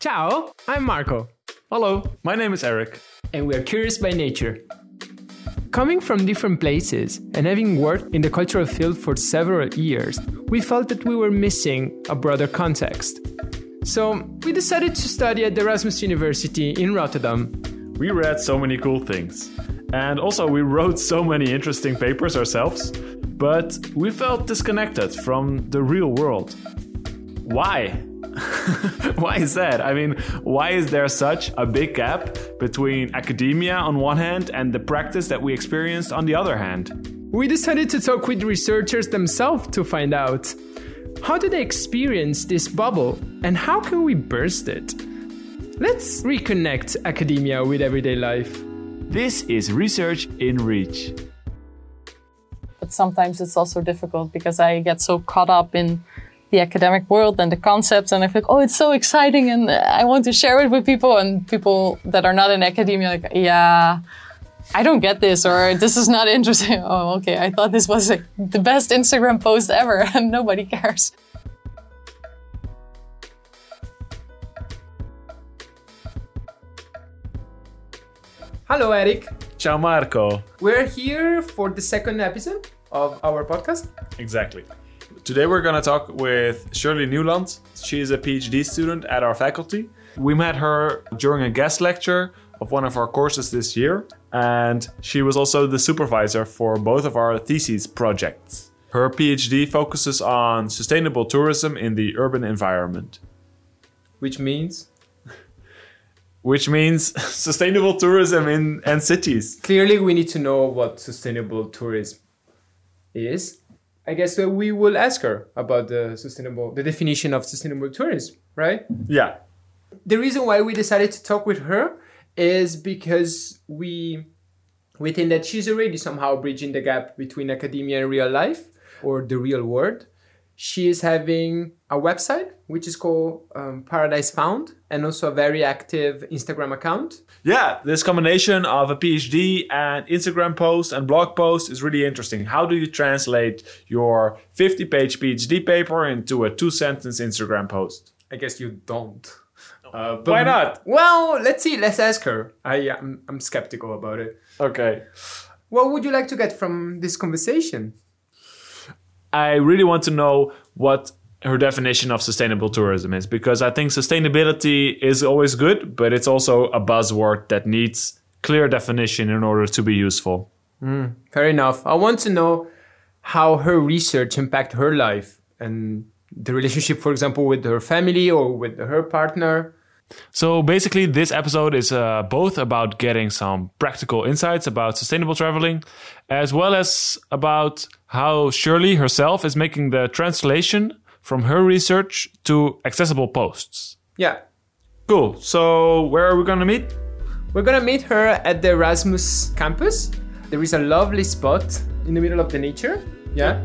Ciao, I'm Marco. Hello, my name is Eric. And we are curious by nature. Coming from different places and having worked in the cultural field for several years, we felt that we were missing a broader context. So we decided to study at the Erasmus University in Rotterdam. We read so many cool things. And also, we wrote so many interesting papers ourselves, but we felt disconnected from the real world. Why? why is that? I mean, why is there such a big gap between academia on one hand and the practice that we experienced on the other hand? We decided to talk with researchers themselves to find out. How do they experience this bubble and how can we burst it? Let's reconnect academia with everyday life. This is Research in Reach. But sometimes it's also difficult because I get so caught up in the academic world and the concepts and I think, oh, it's so exciting and I want to share it with people and people that are not in academia like, yeah, I don't get this or this is not interesting. Oh, okay. I thought this was like the best Instagram post ever and nobody cares. Hello, Eric. Ciao, Marco. We're here for the second episode of our podcast. Exactly. Today we're going to talk with Shirley Nieuwland. She is a PhD student at our faculty. We met her during a guest lecture of one of our courses this year, and she was also the supervisor for both of our thesis projects. Her PhD focuses on sustainable tourism in the urban environment. Which means? Which means sustainable tourism in and cities. Clearly, we need to know what sustainable tourism is. I guess uh, we will ask her about the sustainable, the definition of sustainable tourism, right? Yeah. The reason why we decided to talk with her is because we we think that she's already somehow bridging the gap between academia and real life or the real world. She is having a website which is called um, Paradise Found and also a very active Instagram account. Yeah, this combination of a PhD and Instagram post and blog post is really interesting. How do you translate your 50 page PhD paper into a two sentence Instagram post? I guess you don't. Uh, Why not? Well, let's see. Let's ask her. I am I'm skeptical about it. Okay. What would you like to get from this conversation? I really want to know what her definition of sustainable tourism is because I think sustainability is always good, but it's also a buzzword that needs clear definition in order to be useful. Mm, fair enough. I want to know how her research impact her life and the relationship, for example, with her family or with her partner. So basically, this episode is uh, both about getting some practical insights about sustainable traveling, as well as about how Shirley herself is making the translation from her research to accessible posts. Yeah. Cool. So, where are we going to meet? We're going to meet her at the Erasmus campus. There is a lovely spot in the middle of the nature. Yeah.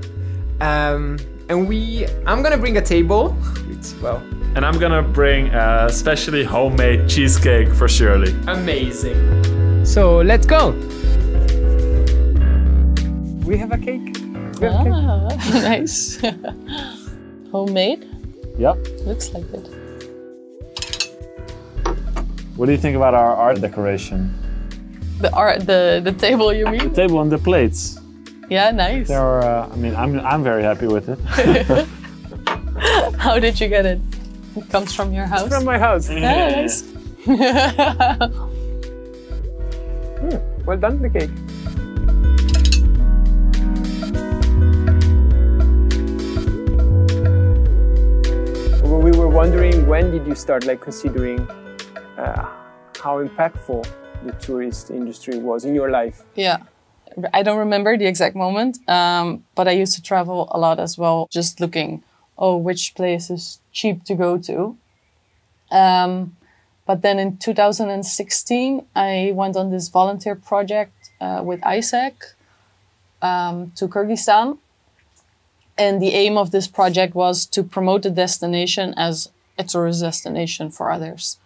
Um, and we, I'm going to bring a table. Which, well, and I'm gonna bring a specially homemade cheesecake for Shirley. Amazing. So let's go. We have a cake. We have ah, a cake. nice. Homemade? Yep. Looks like it. What do you think about our art decoration? The art, the the table, you mean? The table and the plates. Yeah, nice. They're, uh, I mean, I'm I'm very happy with it. How did you get it? It comes from your house? It's from my house. Yeah, nice. mm, well done, the cake. Well, we were wondering when did you start like considering uh, how impactful the tourist industry was in your life? Yeah. I don't remember the exact moment, um, but I used to travel a lot as well, just looking, oh, which place is cheap to go to. Um, but then in 2016, I went on this volunteer project uh, with AIESEC um, to Kyrgyzstan. And the aim of this project was to promote the destination as a tourist destination for others.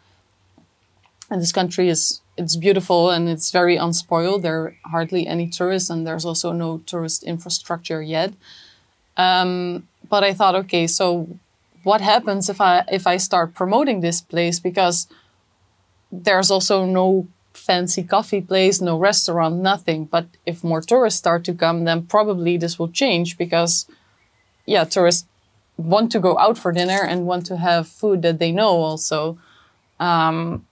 And this country is it's beautiful and it's very unspoiled. There are hardly any tourists, and there's also no tourist infrastructure yet. Um, but I thought, okay, so what happens if I if I start promoting this place because there's also no fancy coffee place, no restaurant, nothing. But if more tourists start to come, then probably this will change because, yeah, tourists want to go out for dinner and want to have food that they know also. Um,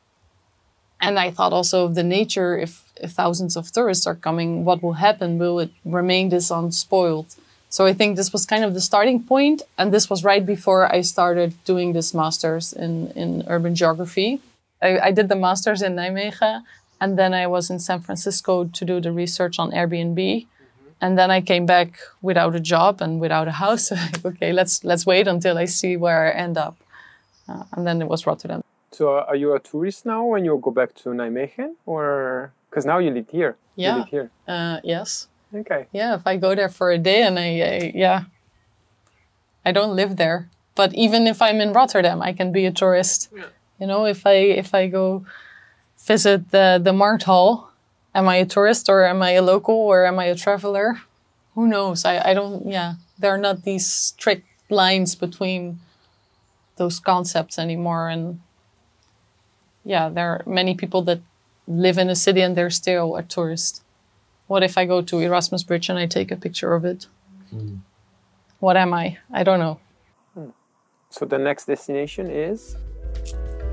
and I thought also of the nature, if, if thousands of tourists are coming, what will happen? Will it remain this unspoiled? So I think this was kind of the starting point, and this was right before I started doing this master's in, in urban geography. I, I did the master's in Nijmegen, and then I was in San Francisco to do the research on Airbnb. Mm-hmm. And then I came back without a job and without a house. okay, let's let's wait until I see where I end up. Uh, and then it was Rotterdam. So, are you a tourist now when you go back to Nijmegen, or because now you live here? Yeah. You live here. Uh, yes. Okay. Yeah. If I go there for a day and I, I yeah, I don't live there. But even if I'm in Rotterdam, I can be a tourist. Yeah. You know, if I if I go visit the the Mart Markthal, am I a tourist or am I a local or am I a traveler? Who knows? I, I don't. Yeah, there are not these strict lines between those concepts anymore, and yeah, there are many people that live in a city and they're still a tourist. What if I go to Erasmus Bridge and I take a picture of it? Mm. What am I? I don't know. Hmm. So the next destination is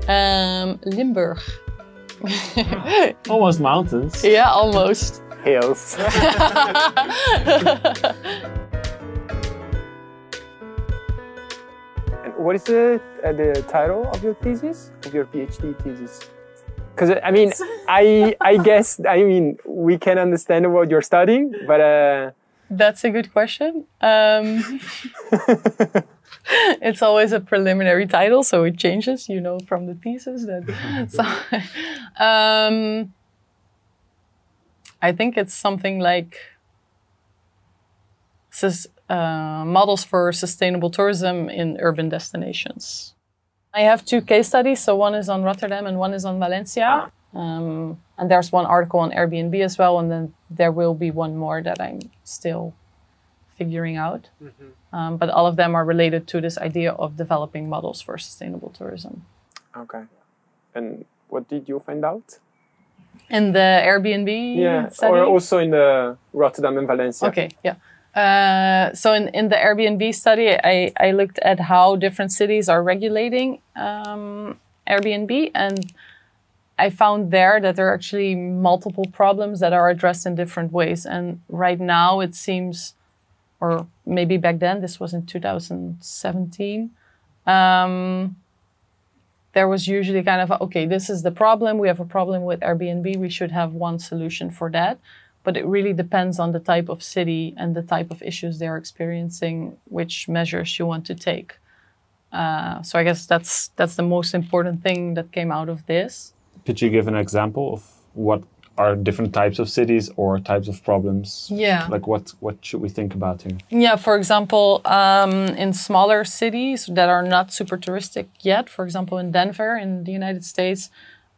um, Limburg. almost mountains. Yeah, almost. Hills. and what is the, uh, the title of your thesis, of your PhD thesis? Because I mean, I I guess I mean we can understand what you're studying, but uh, that's a good question. Um, it's always a preliminary title, so it changes, you know, from the thesis. That so, um, I think it's something like uh, models for sustainable tourism in urban destinations. I have two case studies. So one is on Rotterdam and one is on Valencia. Um, and there's one article on Airbnb as well, and then there will be one more that I'm still figuring out. Mm-hmm. Um, but all of them are related to this idea of developing models for sustainable tourism. Okay. And what did you find out? In the Airbnb? Yeah, study? or also in the Rotterdam and Valencia. Okay, yeah. Uh, so in, in the Airbnb study, I, I looked at how different cities are regulating um, Airbnb, and I found there that there are actually multiple problems that are addressed in different ways. And right now, it seems or maybe back then, this was in 2017. Um, there was usually kind of, okay, this is the problem. We have a problem with Airbnb. We should have one solution for that. But it really depends on the type of city and the type of issues they're experiencing, which measures you want to take. Uh, so I guess that's that's the most important thing that came out of this. Could you give an example of what are different types of cities or types of problems? Yeah. Like what what should we think about here? Yeah, for example, um, in smaller cities that are not super touristic yet, for example, in Denver in the United States,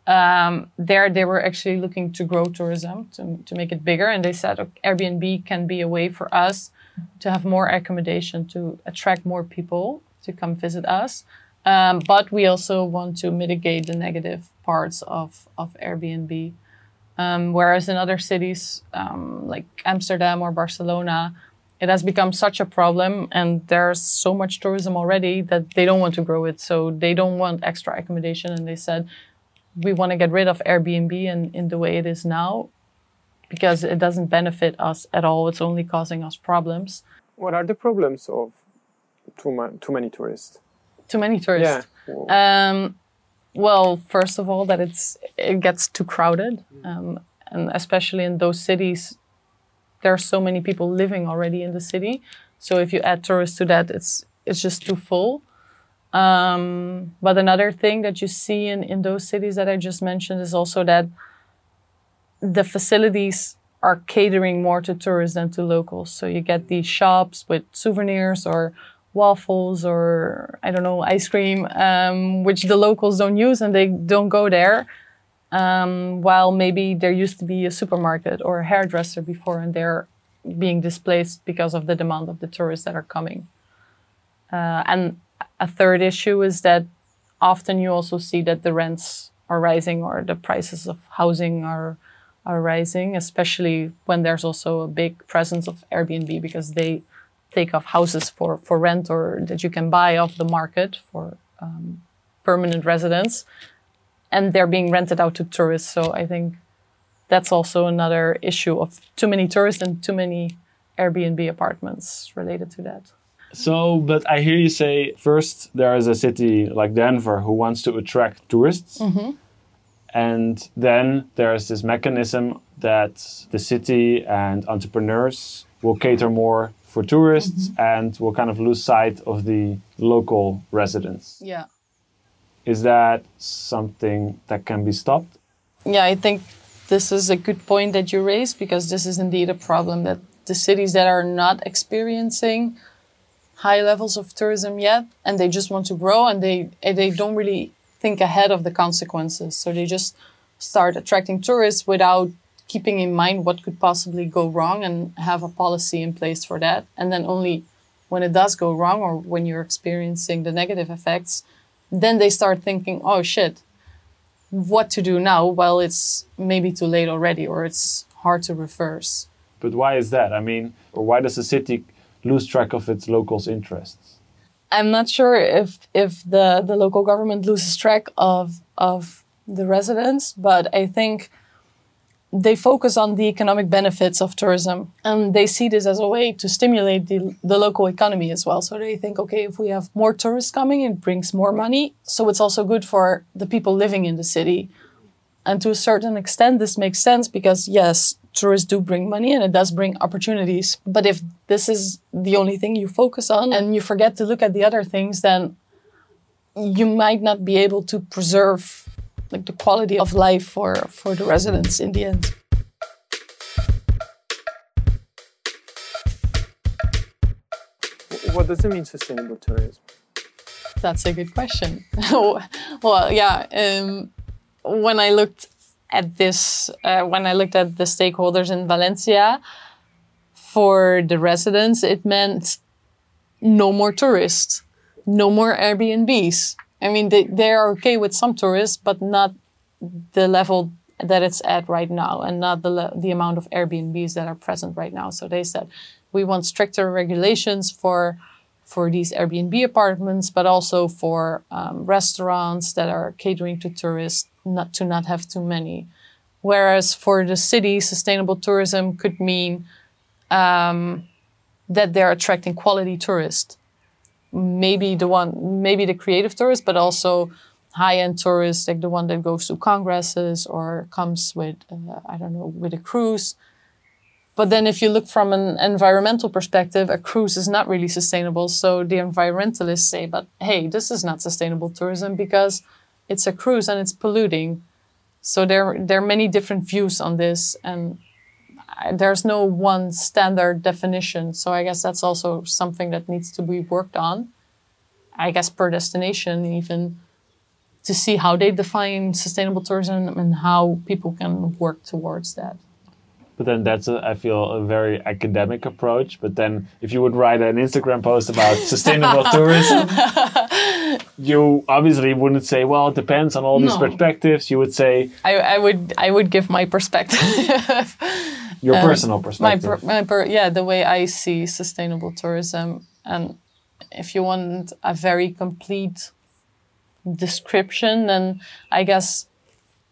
um, there they were actually looking to grow tourism to, to make it bigger, and they said okay, Airbnb can be a way for us to have more accommodation to attract more people to come visit us. Um, but we also want to mitigate the negative parts of, of Airbnb. Um, whereas in other cities um, like Amsterdam or Barcelona, it has become such a problem and there's so much tourism already that they don't want to grow it. So they don't want extra accommodation. And they said, we want to get rid of Airbnb in, in the way it is now because it doesn't benefit us at all. It's only causing us problems. What are the problems of too, ma- too many tourists? Too many tourists. Yeah. Um, well, first of all, that it's it gets too crowded, um, and especially in those cities, there are so many people living already in the city. So if you add tourists to that, it's it's just too full. Um, but another thing that you see in, in those cities that I just mentioned is also that the facilities are catering more to tourists than to locals. So you get these shops with souvenirs or waffles or I don't know ice cream, um, which the locals don't use and they don't go there. Um, while maybe there used to be a supermarket or a hairdresser before, and they're being displaced because of the demand of the tourists that are coming. Uh, and a third issue is that often you also see that the rents are rising or the prices of housing are are rising, especially when there's also a big presence of Airbnb because they take off houses for, for rent or that you can buy off the market for um, permanent residents. And they're being rented out to tourists. So I think that's also another issue of too many tourists and too many Airbnb apartments related to that. So, but I hear you say first there is a city like Denver who wants to attract tourists. Mm-hmm. And then there's this mechanism that the city and entrepreneurs will cater more for tourists mm-hmm. and will kind of lose sight of the local residents. Yeah. Is that something that can be stopped? Yeah, I think this is a good point that you raised because this is indeed a problem that the cities that are not experiencing high levels of tourism yet and they just want to grow and they they don't really think ahead of the consequences. So they just start attracting tourists without keeping in mind what could possibly go wrong and have a policy in place for that. And then only when it does go wrong or when you're experiencing the negative effects, then they start thinking, oh shit, what to do now? Well, it's maybe too late already or it's hard to reverse. But why is that? I mean, or why does the city lose track of its locals' interests? I'm not sure if if the the local government loses track of of the residents, but I think they focus on the economic benefits of tourism and they see this as a way to stimulate the, the local economy as well. So they think, okay, if we have more tourists coming, it brings more money. So it's also good for the people living in the city. And to a certain extent, this makes sense because, yes, tourists do bring money and it does bring opportunities. But if this is the only thing you focus on and you forget to look at the other things, then you might not be able to preserve like the quality of life for, for the residents in the end. What does it mean, sustainable tourism? That's a good question. well, yeah. Um, when I looked at this, uh, when I looked at the stakeholders in Valencia, for the residents, it meant no more tourists, no more Airbnbs. I mean, they, they are okay with some tourists, but not the level that it's at right now and not the, the amount of Airbnbs that are present right now. So they said, we want stricter regulations for for these Airbnb apartments, but also for um, restaurants that are catering to tourists, not to not have too many. Whereas for the city, sustainable tourism could mean um, that they're attracting quality tourists. Maybe the one, maybe the creative tourist, but also high-end tourists, like the one that goes to congresses or comes with, uh, I don't know, with a cruise. But then if you look from an environmental perspective, a cruise is not really sustainable. So the environmentalists say, but hey, this is not sustainable tourism because it's a cruise and it's polluting. So there, there are many different views on this and I- there's no one standard definition. So I guess that's also something that needs to be worked on. I guess per destination, even to see how they define sustainable tourism and how people can work towards that. But then that's, a, I feel, a very academic approach. But then if you would write an Instagram post about sustainable tourism, you obviously wouldn't say, well, it depends on all these No. perspectives. You would say I, I would I would give my perspective, your um, personal my, perspective. per, my per, yeah, the way I see sustainable tourism, and if you want a very complete description, then I guess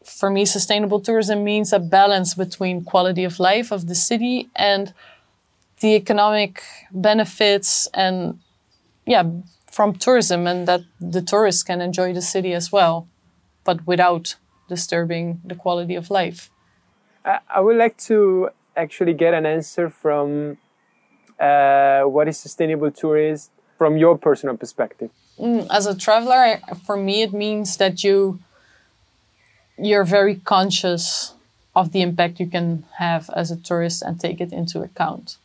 for me, sustainable tourism means a balance between quality of life of the city and the economic benefits and yeah from tourism and that the tourists can enjoy the city as well but without disturbing the quality of life I, would like to actually get an answer from uh, what is sustainable tourism from your personal perspective. as a traveler for me it means that you you're very conscious of the impact you can have as a tourist and take it into account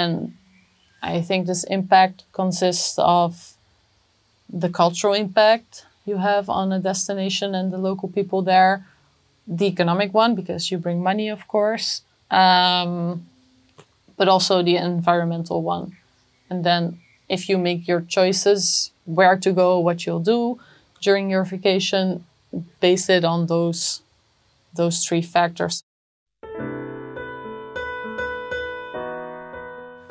and i think this impact consists of the cultural impact you have on a destination and the local people there the economic one because you bring money of course um, but also the environmental one and then if you make your choices, where to go, what you'll do during your vacation, base it on those those three factors.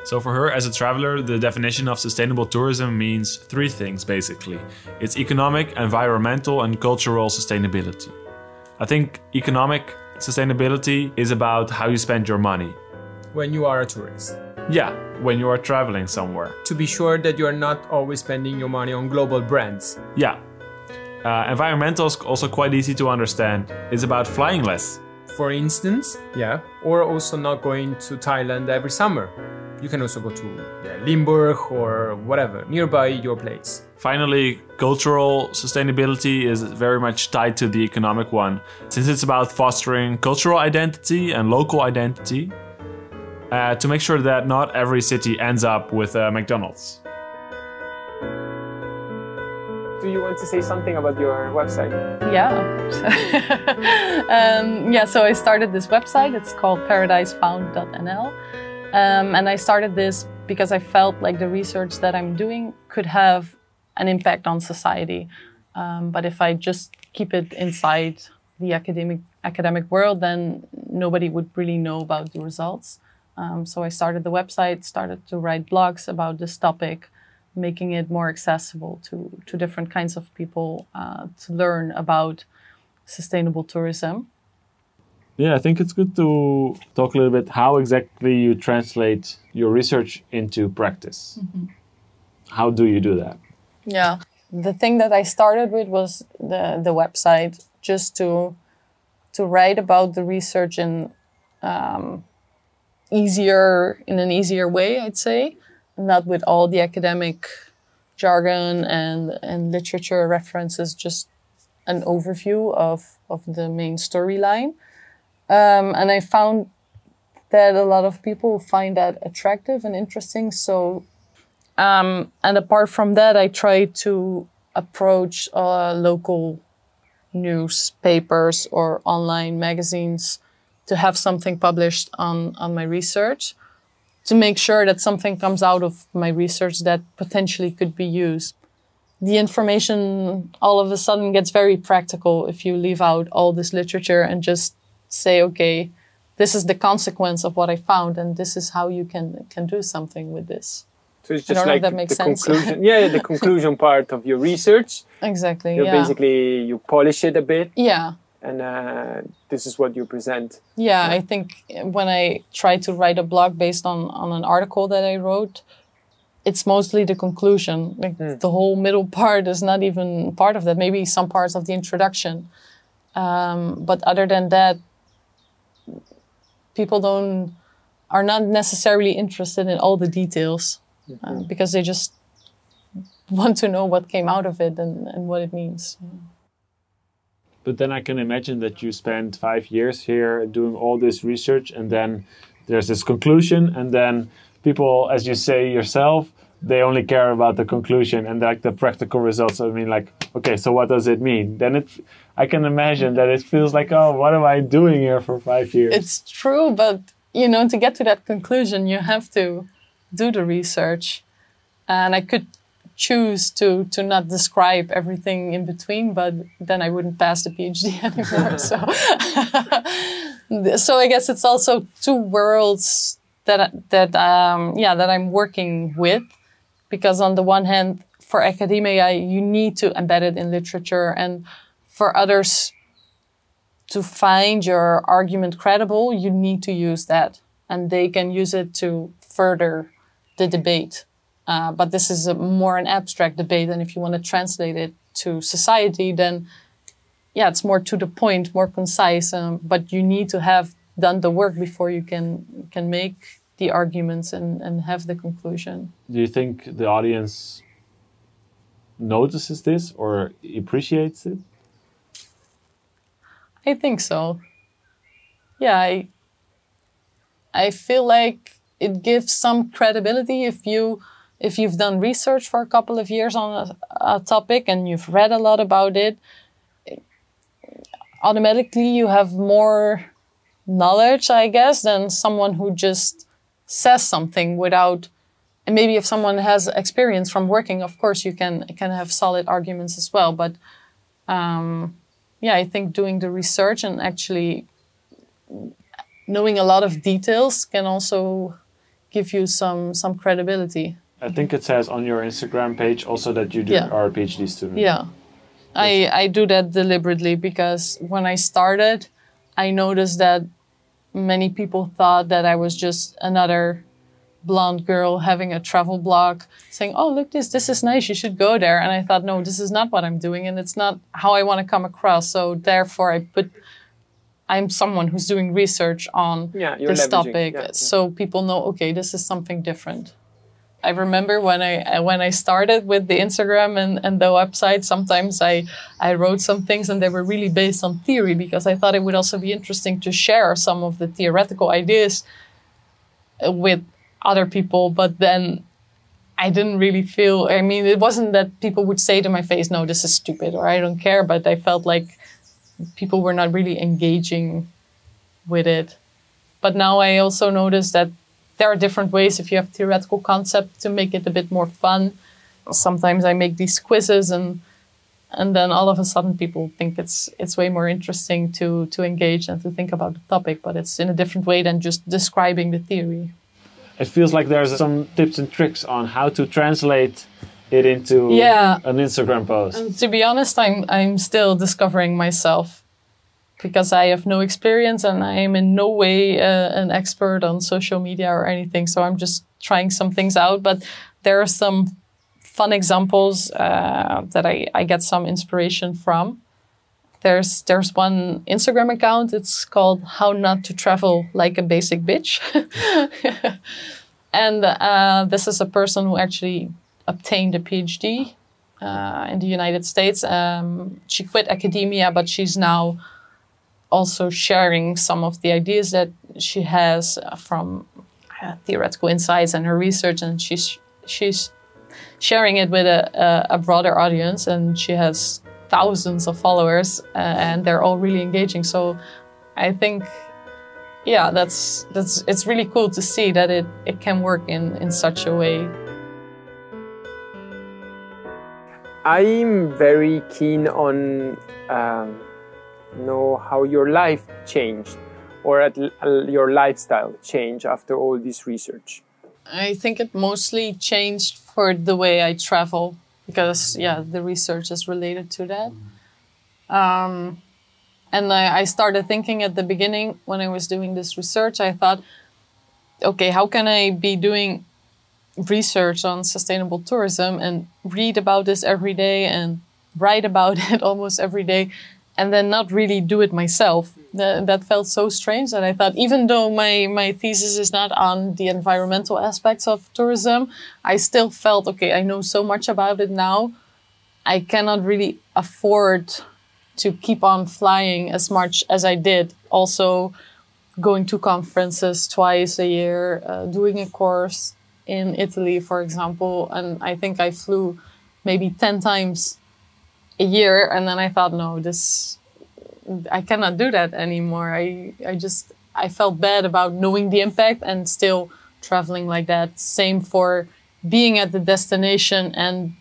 So, for her as a traveler, the definition of sustainable tourism means three things basically it's economic, environmental, and cultural sustainability. I think economic sustainability is about how you spend your money. When you are a tourist. Yeah, when you are traveling somewhere. To be sure that you are not always spending your money on global brands. Yeah. Uh, environmental is also quite easy to understand. It's about flying less. For instance, yeah, or also not going to Thailand every summer. You can also go to yeah, Limburg or whatever, nearby your place. Finally, cultural sustainability is very much tied to the economic one, since it's about fostering cultural identity and local identity uh, to make sure that not every city ends up with a McDonald's. Do you want to say something about your website? Yeah. um, yeah, so I started this website. It's called paradisefound.nl. Um, and I started this because I felt like the research that I'm doing could have an impact on society. Um, but if I just keep it inside the academic academic world, then nobody would really know about the results. Um, so I started the website, started to write blogs about this topic, making it more accessible to, to different kinds of people uh, to learn about sustainable tourism. Yeah, I think it's good to talk a little bit how exactly you translate your research into practice. Mm-hmm. How do you do that? Yeah, the thing that I started with was the the website, just to to write about the research in um, easier in an easier way, I'd say, not with all the academic jargon and and literature references, just an overview of of the main storyline. Um, and I found that a lot of people find that attractive and interesting. So, um, and apart from that, I try to approach uh, local newspapers or online magazines to have something published on, on my research to make sure that something comes out of my research that potentially could be used. The information all of a sudden gets very practical if you leave out all this literature and just say, okay, this is the consequence of what I found, and this is how you can can do something with this. So it's just like the sense. conclusion. yeah, the conclusion part of your research. Exactly. You yeah. basically you polish it a bit. Yeah. And uh, this is what you present. Yeah, I think when I try to write a blog based on on an article that I wrote, it's mostly the conclusion. Like mm. the whole middle part is not even part of that. Maybe some parts of the introduction. Um, but other than that, people don't are not necessarily interested in all the details mm-hmm. uh, because they just want to know what came out of it and, and what it means. But then I can imagine that you spend five years here doing all this research, and then there's this conclusion, and then people, as you say yourself, they only care about the conclusion and like the practical results. I mean, like, okay, so what does it mean? Then it, I can imagine that it feels like, oh, what am I doing here for five years? It's true, but you know, to get to that conclusion, you have to do the research, and I could choose to to not describe everything in between, but then I wouldn't pass the PhD anymore. so, so I guess it's also two worlds that that um, yeah that I'm working with because on the one hand, for academia, you need to embed it in literature, and for others to find your argument credible, you need to use that, and they can use it to further the debate. Uh, but this is more an abstract debate, and if you want to translate it to society, then yeah, it's more to the point, more concise. Um, but you need to have done the work before you can can make the arguments and, and have the conclusion. Do you think the audience notices this or appreciates it? I think so. Yeah, I I feel like it gives some credibility if you if you've done research for a couple of years on a, a topic and you've read a lot about it, automatically you have more knowledge, I guess, than someone who just says something without and maybe if someone has experience from working, of course you can can have solid arguments as well. But um, yeah, I think doing the research and actually knowing a lot of details can also give you some some credibility. I think it says on your Instagram page also that you do, Yeah. are a PhD student. Yeah. I, I do that deliberately because when I started, I noticed that many people thought that I was just another blonde girl having a travel blog saying, Oh, look, this, this is nice. You should go there. And I thought, no, this is not what I'm doing. And it's not how I want to come across. So therefore, I put, I'm someone who's doing research on Yeah, this topic. Yeah, yeah. So people know, okay, this is something different. I remember when I when I started with the Instagram and, and the website, sometimes I, I wrote some things and they were really based on theory because I thought it would also be interesting to share some of the theoretical ideas with other people. But then I didn't really feel, I mean, it wasn't that people would say to my face, no, this is stupid or I don't care, but I felt like people were not really engaging with it. But now I also notice that there are different ways if you have theoretical concept to make it a bit more fun. Sometimes I make these quizzes and and then all of a sudden people think it's it's way more interesting to to engage and to think about the topic, but it's in a different way than just describing the theory. It feels like there's some tips and tricks on how to translate it into Yeah. an Instagram post. And to be honest, I'm I'm still discovering myself because I have no experience and I am in no way uh, an expert on social media or anything. So I'm just trying some things out. But there are some fun examples uh, that I, I get some inspiration from. There's there's one Instagram account. It's called "How Not to Travel Like a Basic Bitch," and uh, this is a person who actually obtained a PhD uh, in the United States. Um, she quit academia, but she's now also sharing some of the ideas that she has from uh, theoretical insights and her research, and she's she's sharing it with a, a, a broader audience, and she has thousands of followers, uh, and they're all really engaging. So, I think. Yeah, that's that's it's really cool to see that it, it can work in, in such a way. I'm very keen on um, know how your life changed or at your lifestyle changed after all this research. I think it mostly changed for the way I travel because, yeah, the research is related to that. Um, and I, I started thinking at the beginning when I was doing this research, I thought, okay, how can I be doing research on sustainable tourism and read about this every day and write about it almost every day and then not really do it myself. That, felt so strange that I thought, even though my, my thesis is not on the environmental aspects of tourism, I still felt, okay, I know so much about it now. I cannot really afford to keep on flying as much as I did. Also, going to conferences twice a year, uh, doing a course in Italy, for example. And I think I flew maybe 10 times a year. And then I thought, no, this, I cannot do that anymore. I, I just, I felt bad about knowing the impact and still traveling like that. Same for being at the destination and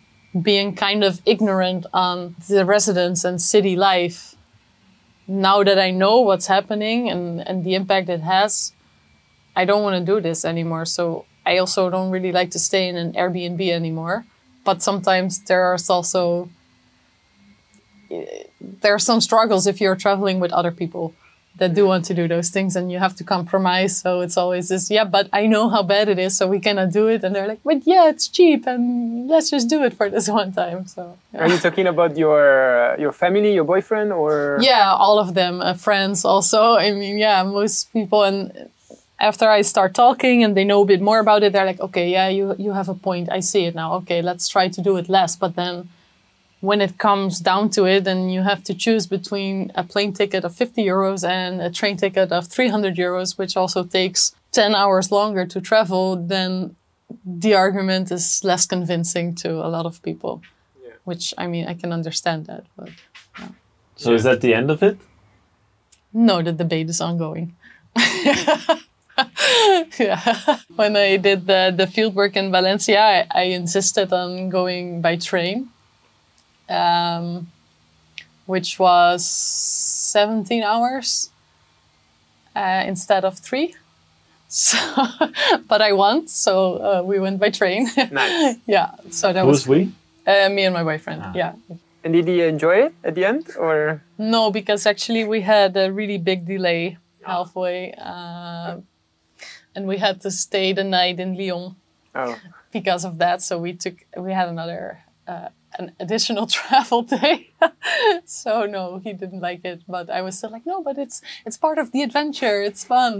being kind of ignorant on the residents and city life. Now that I know what's happening and, and the impact it has, I don't want to do this anymore. So I also don't really like to stay in an Airbnb anymore. But sometimes there are also there are some struggles if you're traveling with other people that do want to do those things and you have to compromise. So it's always this, yeah, but I know how bad it is, so we cannot do it. And they're like, but yeah, it's cheap and let's just do it for this one time. So yeah. Are you talking about your your family, your boyfriend, or Yeah, all of them, uh, friends also. I mean, yeah, most people. And after I start talking and they know a bit more about it, they're like, okay, yeah, you you have a point. I see it now. Okay, let's try to do it less. But then when it comes down to it and you have to choose between a plane ticket of 50 euros and a train ticket of 300 euros, which also takes 10 hours longer to travel, then the argument is less convincing to a lot of people. Which, I mean, I can understand that. But So is that the end of it? no, the debate is ongoing. yeah. When I did the, the field work in Valencia, I, I insisted on going by train, um, which was 17 hours uh, instead of three. So, but I won, so uh, we went by train. Nice. yeah, so that Who's was we? uh, me and my boyfriend. Yeah. And did you enjoy it at the end, or? No, because actually we had a really big delay halfway, uh, and we had to stay the night in Lyon Oh, because of that. So we took we had another uh, an additional travel day. so no, he didn't like it, but I was still like, no, but it's it's part of the adventure. It's fun.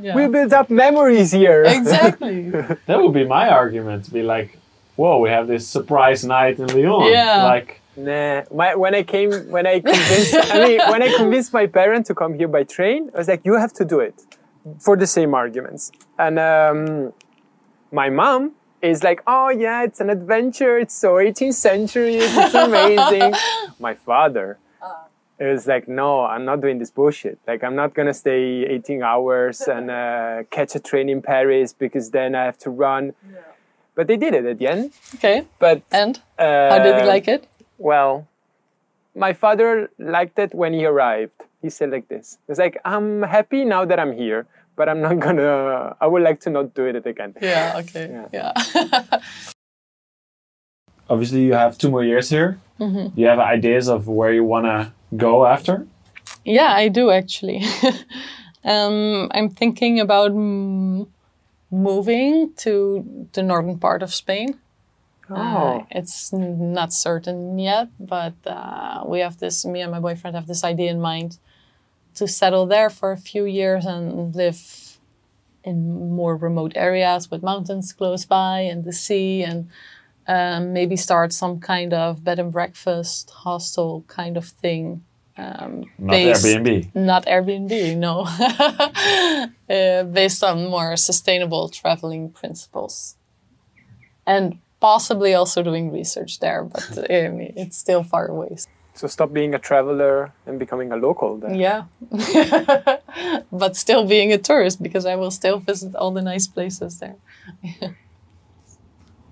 Yeah. we built up memories here. exactly. That would be my argument. To be like, whoa, we have this surprise night in Lyon. Yeah. Like, Nah, my, when I came, when I convinced, I mean, when I convinced my parent to come here by train, I was like, you have to do it for the same arguments. And um, my mom is like, oh yeah, it's an adventure. It's so 18th century. It's amazing. my father is like, no, I'm not doing this bullshit. Like, I'm not gonna stay 18 hours and uh, catch a train in Paris because then I have to run. But they did it at the end. okay. But And uh, how did he like it? well, my father liked it when he arrived. He said like this. It's like, I'm happy now that I'm here, but I'm not gonna, I would like to not do it again. Yeah. Okay. Yeah. obviously, you have two more years here. Mm-hmm. Do you have ideas of where you want to go after? Yeah, I do actually. um, I'm thinking about mm, moving to the northern part of Spain. Uh, Oh, it's n- not certain yet, but uh, we have this. Me and my boyfriend have this idea in mind to settle there for a few years and live in more remote areas with mountains close by and the sea, and um, maybe start some kind of bed and breakfast hostel kind of thing. Um, Not based- Airbnb. not Airbnb, no. uh, based on more sustainable traveling principles. And possibly also doing research there, but mean, it's still far away. So stop being a traveler and becoming a local then. Yeah. but still being a tourist because I will still visit all the nice places there.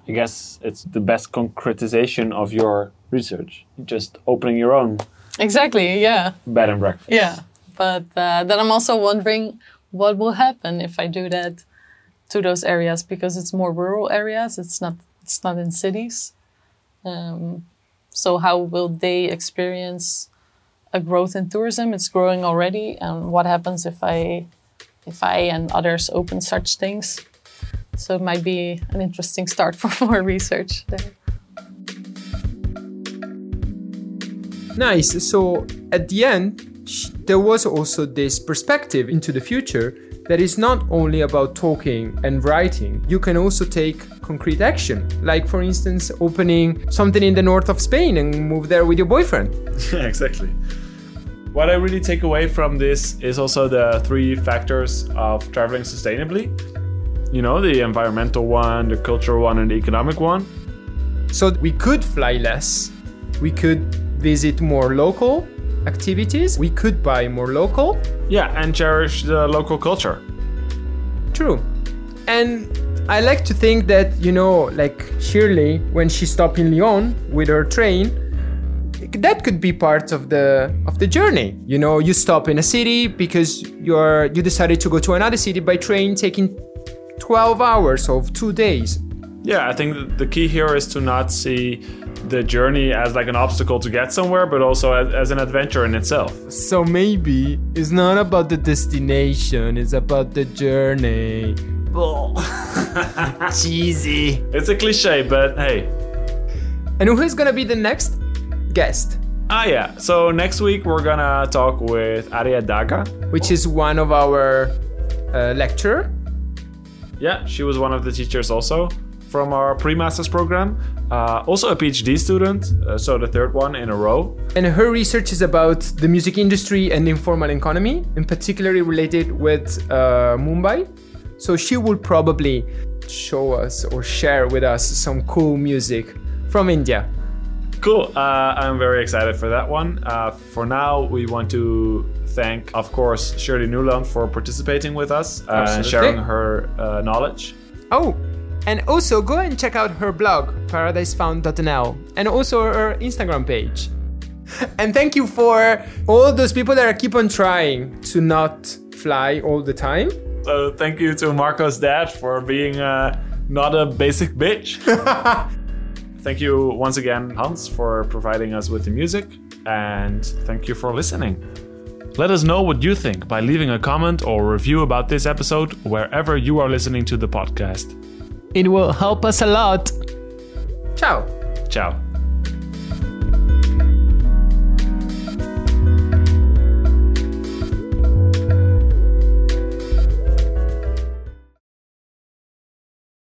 I guess it's the best concretization of your research. Just opening your own Exactly, yeah. bed and breakfast. Yeah, but uh, then I'm also wondering what will happen if I do that to those areas because it's more rural areas. It's not. It's not in cities. Um, so how will they experience a growth in tourism? It's growing already, and what happens if I, if I and others open such things? So it might be an interesting start for more research there. Nice. So at the end, there was also this perspective into the future that is not only about talking and writing. You can also take concrete action, like for instance, opening something in the north of Spain and move there with your boyfriend. Yeah, exactly. What I really take away from this is also the three factors of traveling sustainably. You know, the environmental one, the cultural one, and the economic one. So we could fly less. We could visit more local activities. We could buy more local. Yeah, and cherish the local culture. True. And I like to think that, you know, like Shirley, when she stopped in Lyon with her train, that could be part of the of the journey. You know, you stop in a city because you're you decided to go to another city by train taking 12 hours of 2 days. Yeah, I think the key here is to not see the journey as like an obstacle to get somewhere, but also as, as an adventure in itself. So maybe it's not about the destination, it's about the journey. Cheesy. It's a cliche, but hey. And who's gonna be the next guest? Ah, yeah. So next week we're gonna talk with Aria Daga. Which is one of our uh, lecturer. Yeah, she was one of the teachers also from our pre-masters program. Uh, also a PhD student, uh, so the third one in a row. And her research is about the music industry and the informal economy, in particularly related with uh, Mumbai. So she will probably show us or share with us some cool music from India. Cool. Uh, I'm very excited for that one. Uh, for now, we want to thank, of course, Shirley Nieuwland for participating with us and sharing her uh, knowledge. Oh, and also go and check out her blog, paradisefound.nl, and also her Instagram page. And thank you for all those people that are keep on trying to not fly all the time. So thank you to Marco's dad for being uh, not a basic bitch. thank you once again, Hans, for providing us with the music, and thank you for listening. Let us know what you think by leaving a comment or review about this episode wherever you are listening to the podcast. It will help us a lot. Ciao. Ciao.